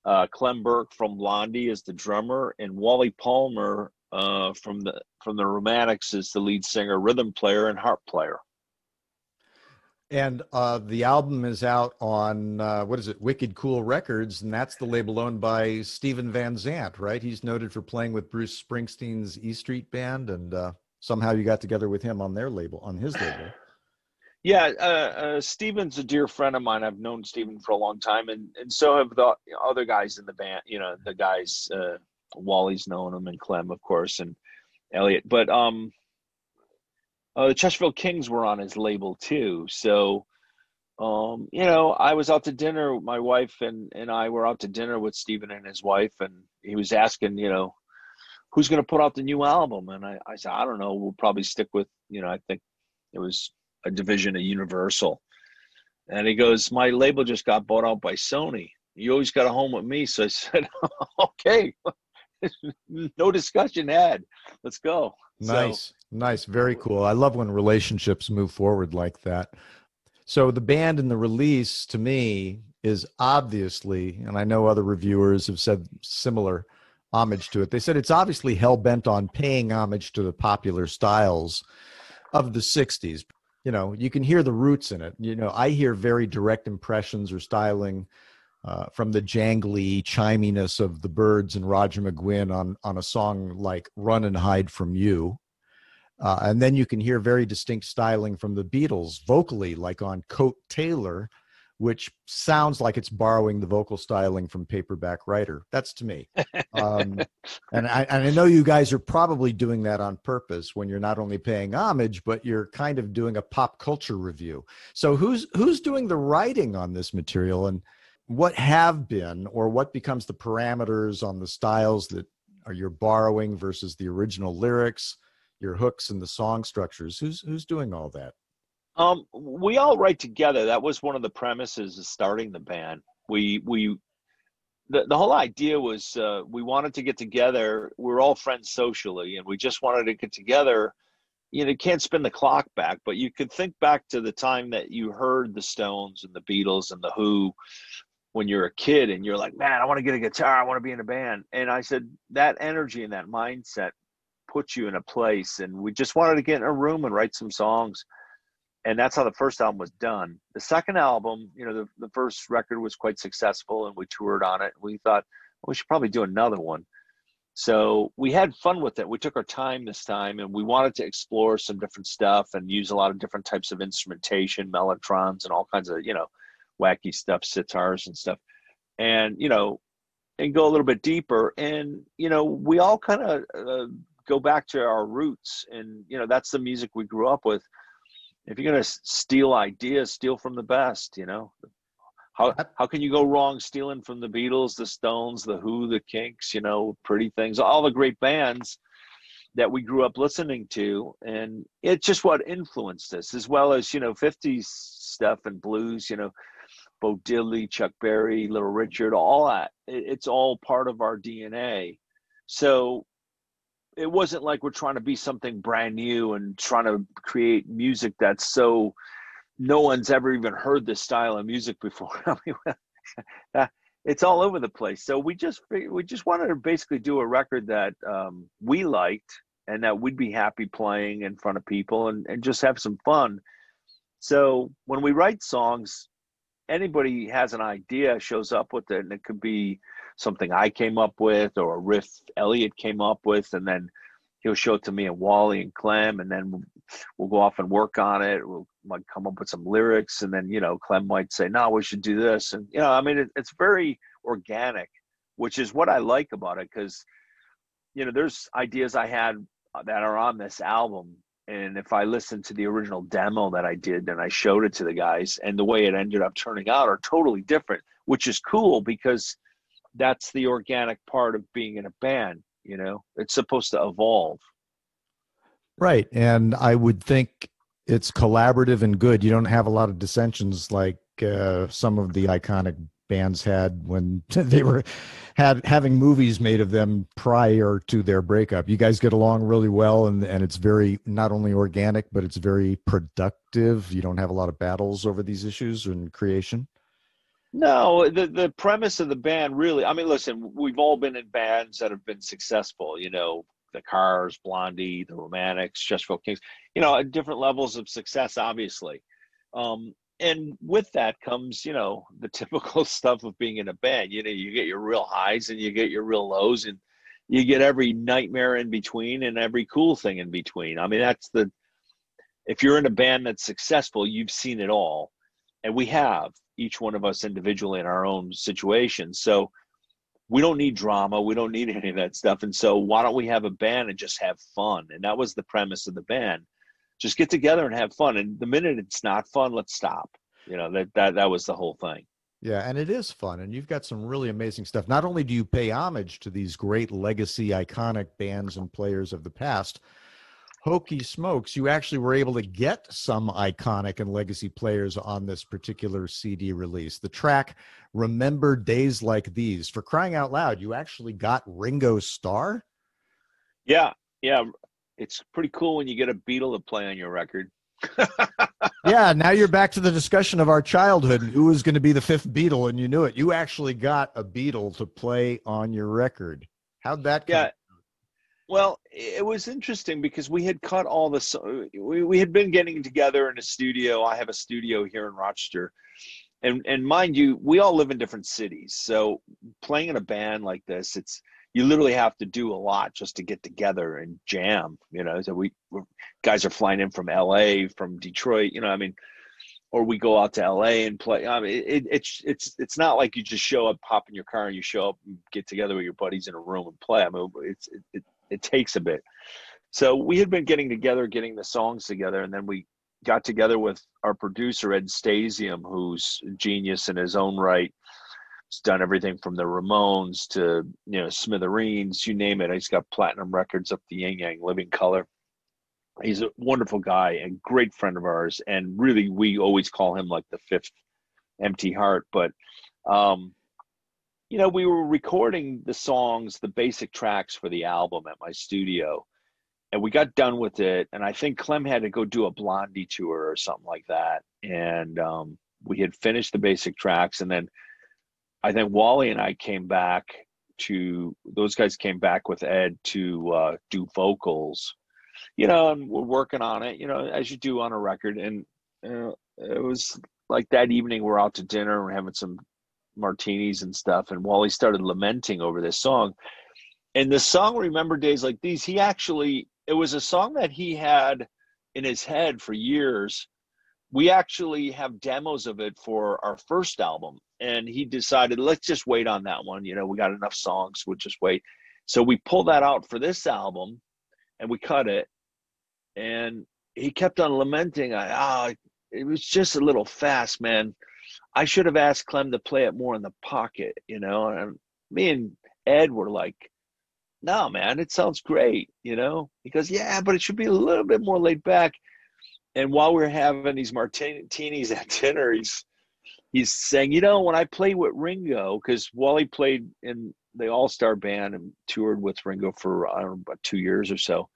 Uh, Clem Burke from Blondie is the drummer, and Wally Palmer uh, from the from the Romantics is the lead singer, rhythm player, and harp player. And uh, the album is out on uh, what is it, Wicked Cool Records, and that's the label owned by Stephen Van Zandt, right? He's noted for playing with Bruce Springsteen's E Street Band, and uh, somehow you got together with him on their label, on his label. Yeah, uh, uh, Steven's a dear friend of mine. I've known Stephen for a long time, and, and so have the other guys in the band. You know, the guys, uh, Wally's known him, and Clem, of course, and Elliot. But um, uh, the Chesterfield Kings were on his label too. So, um, you know, I was out to dinner. My wife and and I were out to dinner with Steven and his wife, and he was asking, you know, who's going to put out the new album? And I, I said, I don't know. We'll probably stick with, you know, I think it was a division of Universal. And he goes, my label just got bought out by Sony. You always got a home with me. So I said, okay, no discussion had. Let's go. Nice. So, Nice, very cool. I love when relationships move forward like that. So the band and the release to me is obviously, and I know other reviewers have said similar homage to it. They said it's obviously hell bent on paying homage to the popular styles of the 60s. You know, you can hear the roots in it. You know, I hear very direct impressions or styling uh, from the jangly chiminess of the Byrds and Roger McGuinn on on a song like "Run and Hide from You," Uh, and then you can hear very distinct styling from the Beatles vocally, like on Coat Taylor, which sounds like it's borrowing the vocal styling from Paperback Writer. That's to me. Um, and, I, and I know you guys are probably doing that on purpose when you're not only paying homage, but you're kind of doing a pop culture review. So who's who's doing the writing on this material, and what have been, or what becomes the parameters on the styles that are you're borrowing versus the original lyrics? Your hooks and the song structures. Who's who's doing all that? Um, we all write together. That was one of the premises of starting the band. We we the, the whole idea was uh, we wanted to get together. We're all friends socially, and we just wanted to get together. You know, you can't spin the clock back, but you could think back to the time that you heard the Stones and the Beatles and the Who when you're a kid, and you're like, "Man, I want to get a guitar. I want to be in a band." And I said that energy and that mindset put you in a place. And we just wanted to get in a room and write some songs. And that's how the first album was done. The second album, you know, the, the first record was quite successful and we toured on it. We thought well, we should probably do another one. So we had fun with it. We took our time this time and we wanted to explore some different stuff and use a lot of different types of instrumentation, mellotrons, and all kinds of, you know, wacky stuff, sitars and stuff. And, you know, and go a little bit deeper. And you know, we all kind of uh, go back to our roots, and you know, that's the music we grew up with. If you're gonna steal ideas, steal from the best. You know, how how can you go wrong stealing from the Beatles, the Stones, the Who, the Kinks? You know, Pretty Things, all the great bands that we grew up listening to and it's just what influenced us as well as you know 50s stuff and blues you know Bo Diddley, Chuck Berry, Little Richard, all that. It's all part of our DNA. So it wasn't like we're trying to be something brand new and trying to create music that's so no one's ever even heard this style of music before. I mean, it's all over the place. So we just we just wanted to basically do a record that um, we liked and that we'd be happy playing in front of people and, and just have some fun. So when we write songs, anybody has an idea shows up with it and it could be something i came up with or a riff elliot came up with and then he'll show it to me and wally and clem and then we'll go off and work on it. We'll come up with some lyrics and then you know clem might say no we should do this and you know i mean it, it's very organic which is what i like about it because you know there's ideas i had that are on this album and if I listen to the original demo that I did and I showed it to the guys and the way it ended up turning out are totally different, which is cool because that's the organic part of being in a band, you know. It's supposed to evolve. Right. And I would think it's collaborative and good. You don't have a lot of dissensions like uh, some of the iconic bands had when they were had having movies made of them prior to their breakup. You guys get along really well and and it's very not only organic but it's very productive. You don't have a lot of battles over these issues and creation. No, the the premise of the band really I mean listen, we've all been in bands that have been successful, you know, the Cars, Blondie, the Romantics, Chesterfield Kings, you know, at different levels of success obviously. Um, and with that comes you know the typical stuff of being in a band. You know you get your real highs and you get your real lows and you get every nightmare in between and every cool thing in between. I mean that's the if you're in a band that's successful you've seen it all and we have each one of us individually in our own situation so we don't need drama we don't need any of that stuff and so why don't we have a band and just have fun and that was the premise of the band just get together and have fun. And the minute it's not fun, let's stop. You know, that that that was the whole thing. Yeah, and it is fun, and you've got some really amazing stuff. Not only do you pay homage to these great legacy, iconic bands and players of the past, Hokey Smokes, you actually were able to get some iconic and legacy players on this particular CD release. The track Remember Days Like These, for crying out loud, you actually got Ringo Starr? Yeah, yeah it's pretty cool when you get a Beatle to play on your record. yeah, now you're back to the discussion of our childhood who was going to be the fifth Beatle, and you knew it. You actually got a Beatle to play on your record. How'd that come? Well, it was interesting because we had cut all the we, we had been getting together in a studio. I have a studio here in Rochester. And and mind you, we all live in different cities. So playing in a band like this, it's you literally have to do a lot just to get together and jam. You know, so we guys are flying in from L.A., from Detroit. You know, I mean, or we go out to L.A. and play. I mean, it, it's it's it's not like you just show up, hop in your car, and you show up and get together with your buddies in a room and play. I mean, it's it, it, it takes a bit. So we had been getting together, getting the songs together, and then we got together with our producer Ed Stasium, who's genius in his own right He's done everything from the Ramones to you know Smithereens, you name it. He's got platinum records up the Yin Yang Living Colour. He's a wonderful guy and great friend of ours, and really we always call him like the fifth Empty Heart. But um, you know, we were recording the songs, the basic tracks for the album at my studio, and we got done with it. And I think Clem had to go do a Blondie tour or something like that, and um, we had finished the basic tracks, and then I think Wally and I came back to those guys came back with Ed to uh, do vocals, you know, and we're working on it, you know, as you do on a record. And uh, it was like that evening we're out to dinner, we're having some martinis and stuff, and Wally started lamenting over this song. And the song "Remember Days Like These," he actually it was a song that he had in his head for years. We actually have demos of it for our first album and he decided let's just wait on that one. You know we got enough songs we'll just wait. So we pulled that out for this album and we cut it and he kept on lamenting. Ah oh, it was just a little fast man i should have asked clem to play it more in the pocket you know and me and ed were like no man it sounds great you know he goes yeah but it should be a little bit more laid back and while we are having these martinis at dinner, he's he's saying, you know, when I played with Ringo, because Wally played in the All Star Band and toured with Ringo for I don't know about two years or so.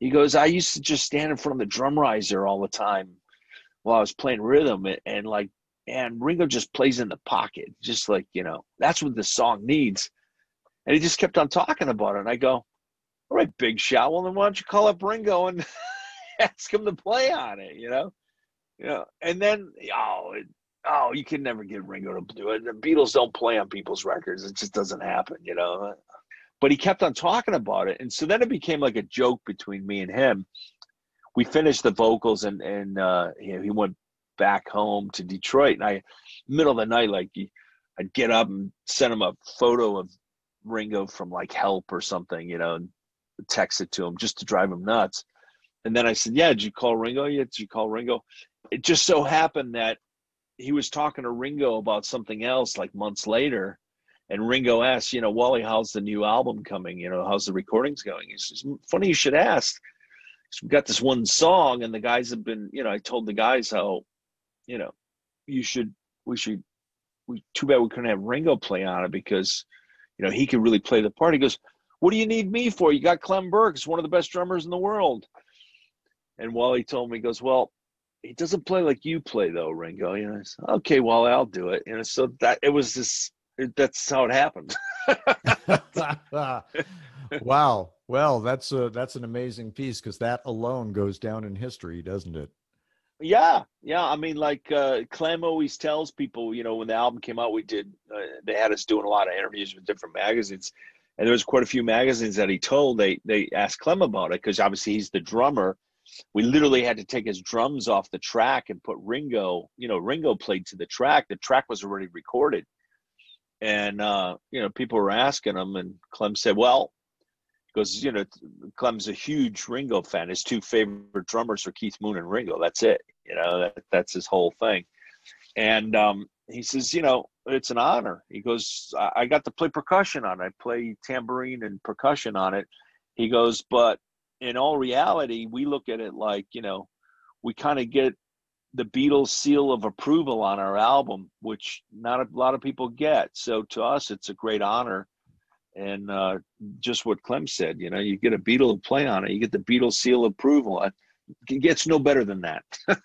He goes, I used to just stand in front of the drum riser all the time while I was playing rhythm, and, and like, and Ringo just plays in the pocket, just like you know, that's what the song needs. And he just kept on talking about it. And I go, all right, Big Shot. Well, then why don't you call up Ringo and ask him to play on it, you know? You know, and then oh, it, oh, you can never get Ringo to do it. The Beatles don't play on people's records; it just doesn't happen, you know. But he kept on talking about it, and so then it became like a joke between me and him. We finished the vocals, and and uh, he went back home to Detroit, and I, middle of the night, like I'd get up and send him a photo of Ringo from like Help or something, you know, and text it to him just to drive him nuts. And then I said, Yeah, did you call Ringo? Yeah, did you call Ringo? It just so happened that he was talking to Ringo about something else like months later. And Ringo asked, you know, Wally, how's the new album coming? You know, how's the recordings going? He says, funny you should ask. We've got this one song, and the guys have been, you know, I told the guys how, you know, you should, we should, we, too bad we couldn't have Ringo play on it because, you know, he could really play the part. He goes, what do you need me for? You got Clem Burke, one of the best drummers in the world. And Wally told me, he goes, well, he doesn't play like you play though, Ringo. You know, said, okay, Wally, I'll do it. You know, so that it was just it, that's how it happened. wow. Well, that's a that's an amazing piece because that alone goes down in history, doesn't it? Yeah, yeah. I mean, like uh, Clem always tells people, you know, when the album came out, we did. Uh, they had us doing a lot of interviews with different magazines, and there was quite a few magazines that he told they they asked Clem about it because obviously he's the drummer we literally had to take his drums off the track and put Ringo, you know, Ringo played to the track. The track was already recorded. And, uh, you know, people were asking him, and Clem said, well, because, you know, Clem's a huge Ringo fan. His two favorite drummers are Keith Moon and Ringo. That's it. You know, that, that's his whole thing. And um, he says, you know, it's an honor. He goes, I, I got to play percussion on it. I play tambourine and percussion on it. He goes, but in all reality, we look at it like, you know, we kind of get the Beatles seal of approval on our album, which not a lot of people get. So to us, it's a great honor. And uh, just what Clem said, you know, you get a Beatle to play on it, you get the Beatle seal approval. It gets no better than that.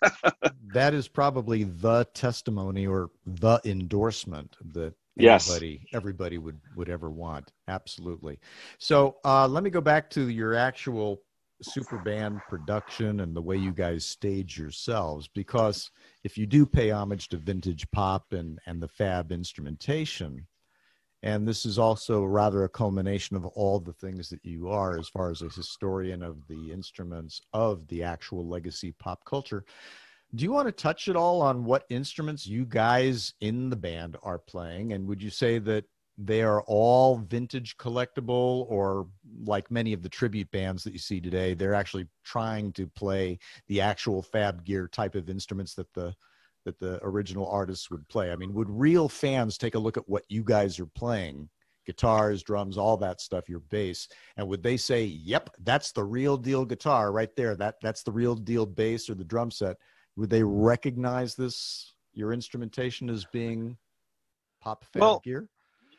that is probably the testimony or the endorsement that anybody yes. everybody would would ever want absolutely so uh, let me go back to your actual super band production and the way you guys stage yourselves because if you do pay homage to vintage pop and and the fab instrumentation and this is also rather a culmination of all the things that you are as far as a historian of the instruments of the actual legacy pop culture do you want to touch at all on what instruments you guys in the band are playing? And would you say that they are all vintage collectible or like many of the tribute bands that you see today they're actually trying to play the actual fab gear type of instruments that the that the original artists would play? I mean would real fans take a look at what you guys are playing? Guitars drums all that stuff your bass and would they say yep that's the real deal guitar right there. That that's the real deal bass or the drum set. Would they recognize this your instrumentation as being pop fan well, gear?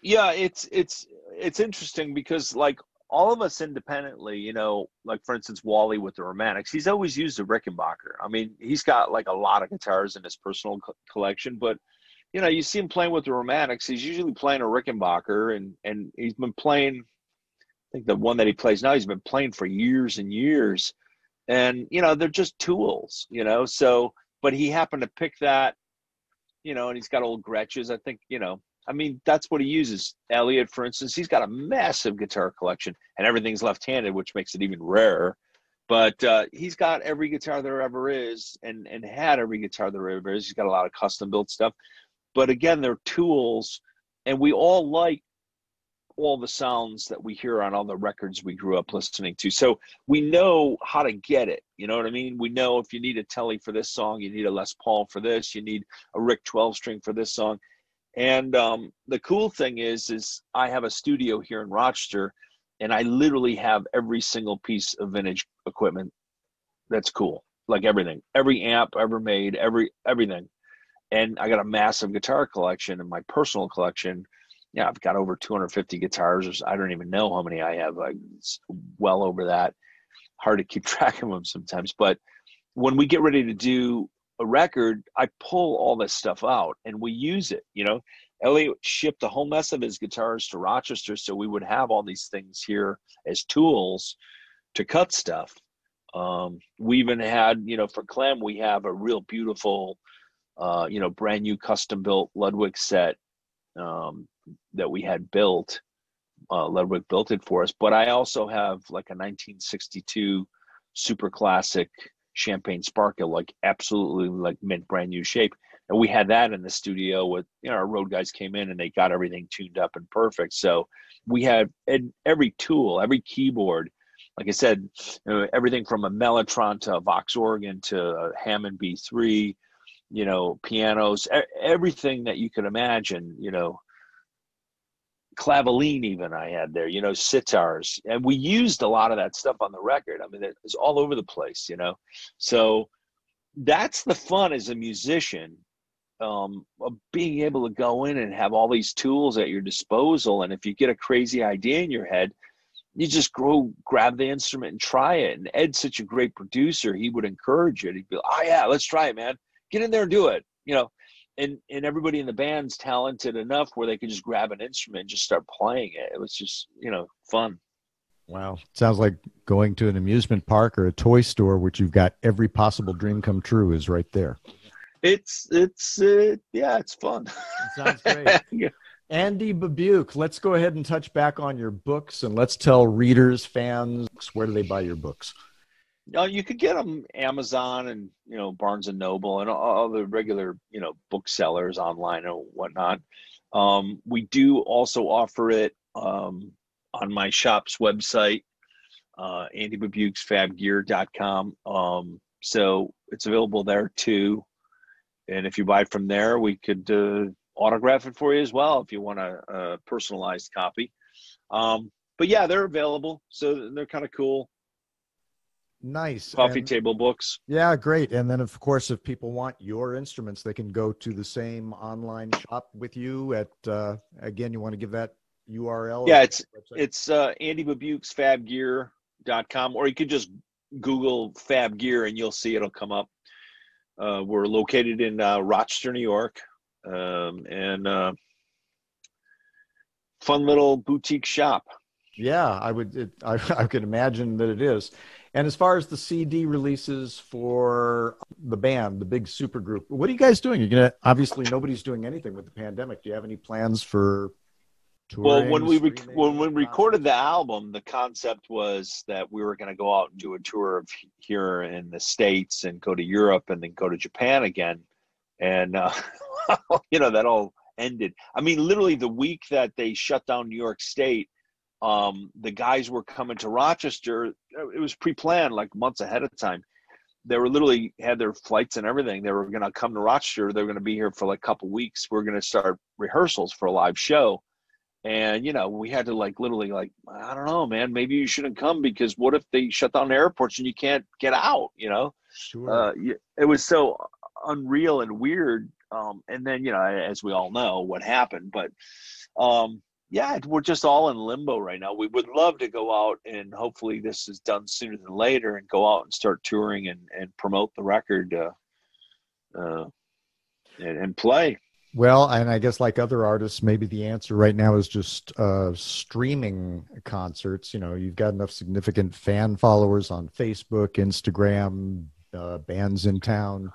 Yeah, it's it's it's interesting because like all of us independently, you know, like for instance, Wally with the Romantics, he's always used a Rickenbacker. I mean, he's got like a lot of guitars in his personal co- collection, but you know, you see him playing with the Romantics, he's usually playing a Rickenbacker, and and he's been playing. I think the one that he plays now, he's been playing for years and years and you know they're just tools you know so but he happened to pick that you know and he's got old gretsches i think you know i mean that's what he uses elliot for instance he's got a massive guitar collection and everything's left-handed which makes it even rarer But uh, he's got every guitar there ever is, and and had every guitar there ever is. He's got a lot of custom built stuff. But again, they're tools, and we all like all the sounds that we hear on all the records we grew up listening to. So we know how to get it. You know what I mean? We know if you need a Telly for this song, you need a Les Paul for this, you need a Rick 12 string for this song. And um, the cool thing is, is I have a studio here in Rochester, and I literally have every single piece of vintage equipment that's cool, like everything, every amp ever made, every everything. And I got a massive guitar collection in my personal collection yeah, I've got over 250 guitars. I don't even know how many I have. It's well over that. Hard to keep track of them sometimes. But when we get ready to do a record, I pull all this stuff out and we use it. You know, Elliot shipped a whole mess of his guitars to Rochester, so we would have all these things here as tools to cut stuff. Um, we even had, you know, for Clem, we have a real beautiful, uh, you know, brand new custom built Ludwig set um, that we had built. Uh, Ludwig built it for us, but I also have like a 1962 super classic champagne sparkle, like absolutely like mint brand new shape. And we had that in the studio with, you know, our road guys came in and they got everything tuned up and perfect. So we had every tool, every keyboard, like I said, you know, everything from a Mellotron to a Vox organ to a Hammond B3, you know, pianos, everything that you could imagine, you know, clavioline even I had there, you know, sitars. And we used a lot of that stuff on the record. I mean, it was all over the place, you know. So that's the fun as a musician um, of being able to go in and have all these tools at your disposal. And if you get a crazy idea in your head, you just go grab the instrument and try it. And Ed's such a great producer; he would encourage it. He'd be like, "Oh yeah, let's try it, man. Get in there and do it." You know, and and everybody in the band's talented enough where they could just grab an instrument and just start playing it. It was just you know fun. Wow, sounds like going to an amusement park or a toy store, which you've got every possible dream come true, is right there. It's it's uh, yeah, it's fun. It sounds great. yeah. Andy Babiuk, let's go ahead and touch back on your books and let's tell readers, fans, where do they buy your books? No, you could get them Amazon and you know Barnes and Noble and all the regular you know booksellers online and whatnot. Um, we do also offer it um, on my shop's website, uh, AndyBabiuksFabGear.com. Um, so it's available there too. And if you buy from there, we could uh, autograph it for you as well if you want a, a personalized copy. Um, but yeah, they're available, so they're kind of cool. Nice. Coffee and, table books. Yeah, great. And then, of course, if people want your instruments, they can go to the same online shop with you. At uh, again, you want to give that URL? Yeah, it's it's uh, Andy Babiuk's FabGear.com, or you could just Google Fab Gear and you'll see it'll come up. Uh, we're located in uh, Rochester, New York, um, and uh, fun little boutique shop. Yeah, I would. It, I, I could imagine that it is. And as far as the CD releases for the band, the big super group, what are you guys doing? You're gonna obviously nobody's doing anything with the pandemic. Do you have any plans for touring? Well, when we rec- when we recorded the album, the concept was that we were going to go out and do a tour of here in the states and go to Europe and then go to Japan again, and uh, you know that all ended. I mean, literally the week that they shut down New York State um, the guys were coming to Rochester. It was pre-planned, like months ahead of time. They were literally had their flights and everything. They were going to come to Rochester. They were going to be here for like a couple weeks. We are going to start rehearsals for a live show, and you know we had to like literally like I don't know, man. Maybe you shouldn't come because what if they shut down the airports and you can't get out? You know, sure. Uh, it was so unreal and weird. Um, and then you know, as we all know, what happened, but um, yeah, we're just all in limbo right now. We would love to go out and hopefully this is done sooner than later and go out and start touring and, and promote the record uh, uh, and, and, play. Well, and I guess like other artists, maybe the answer right now is just uh, streaming concerts. You know, you've got enough significant fan followers on Facebook, Instagram, uh, bands in town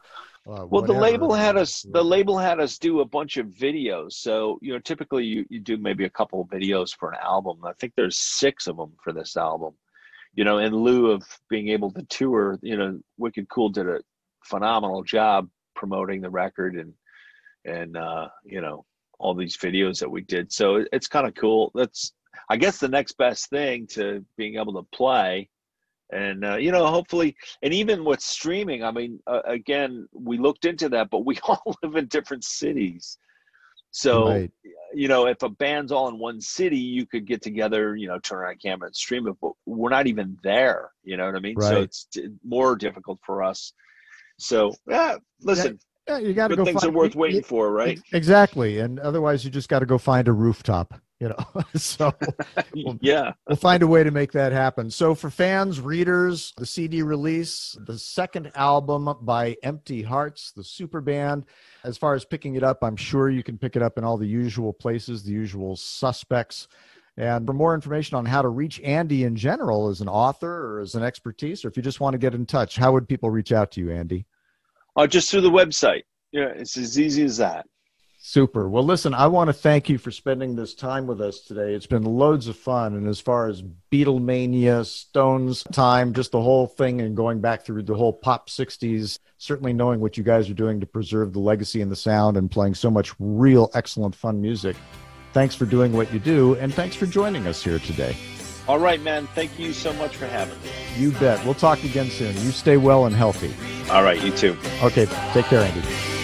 uh, well, the label had us. The label had us do a bunch of videos. So you know, typically you, you do maybe a couple of videos for an album. I think there's six of them for this album. you know, in lieu of being able to tour, you know, Wicked Cool did a phenomenal job promoting the record and and uh, you know all these videos that we did. So it's kind of cool. That's I guess the next best thing to being able to play and uh, you know hopefully and even with streaming i mean uh, again we looked into that but we all live in different cities so right. you know if a band's all in one city you could get together you know turn on camera and stream it but we're not even there you know what i mean right. so it's more difficult for us so yeah listen yeah, you got to go. Things find, are worth waiting for, right? Exactly, and otherwise, you just got to go find a rooftop you know so we'll, yeah. we'll find a way to make that happen. So for fans readers the cd release the second album by empty hearts the super band as far as picking it up i'm sure you can pick it up in all the usual places the usual suspects. And for more information on how to reach andy in general as an author or as an expertise or if you just want to get in touch how would people reach out to you andy? Oh just through the website. Yeah it's as easy as that Super. Well, listen, I want to thank you for spending this time with us today. It's been loads of fun. And as far as Beatlemania, Stones time, just the whole thing, and going back through the whole pop 60s, certainly knowing what you guys are doing to preserve the legacy and the sound and playing so much real, excellent, fun music. Thanks for doing what you do. And thanks for joining us here today. All right, man. Thank you so much for having me. You bet. We'll talk again soon. You stay well and healthy. All right. You too. Okay. Take care, Andy.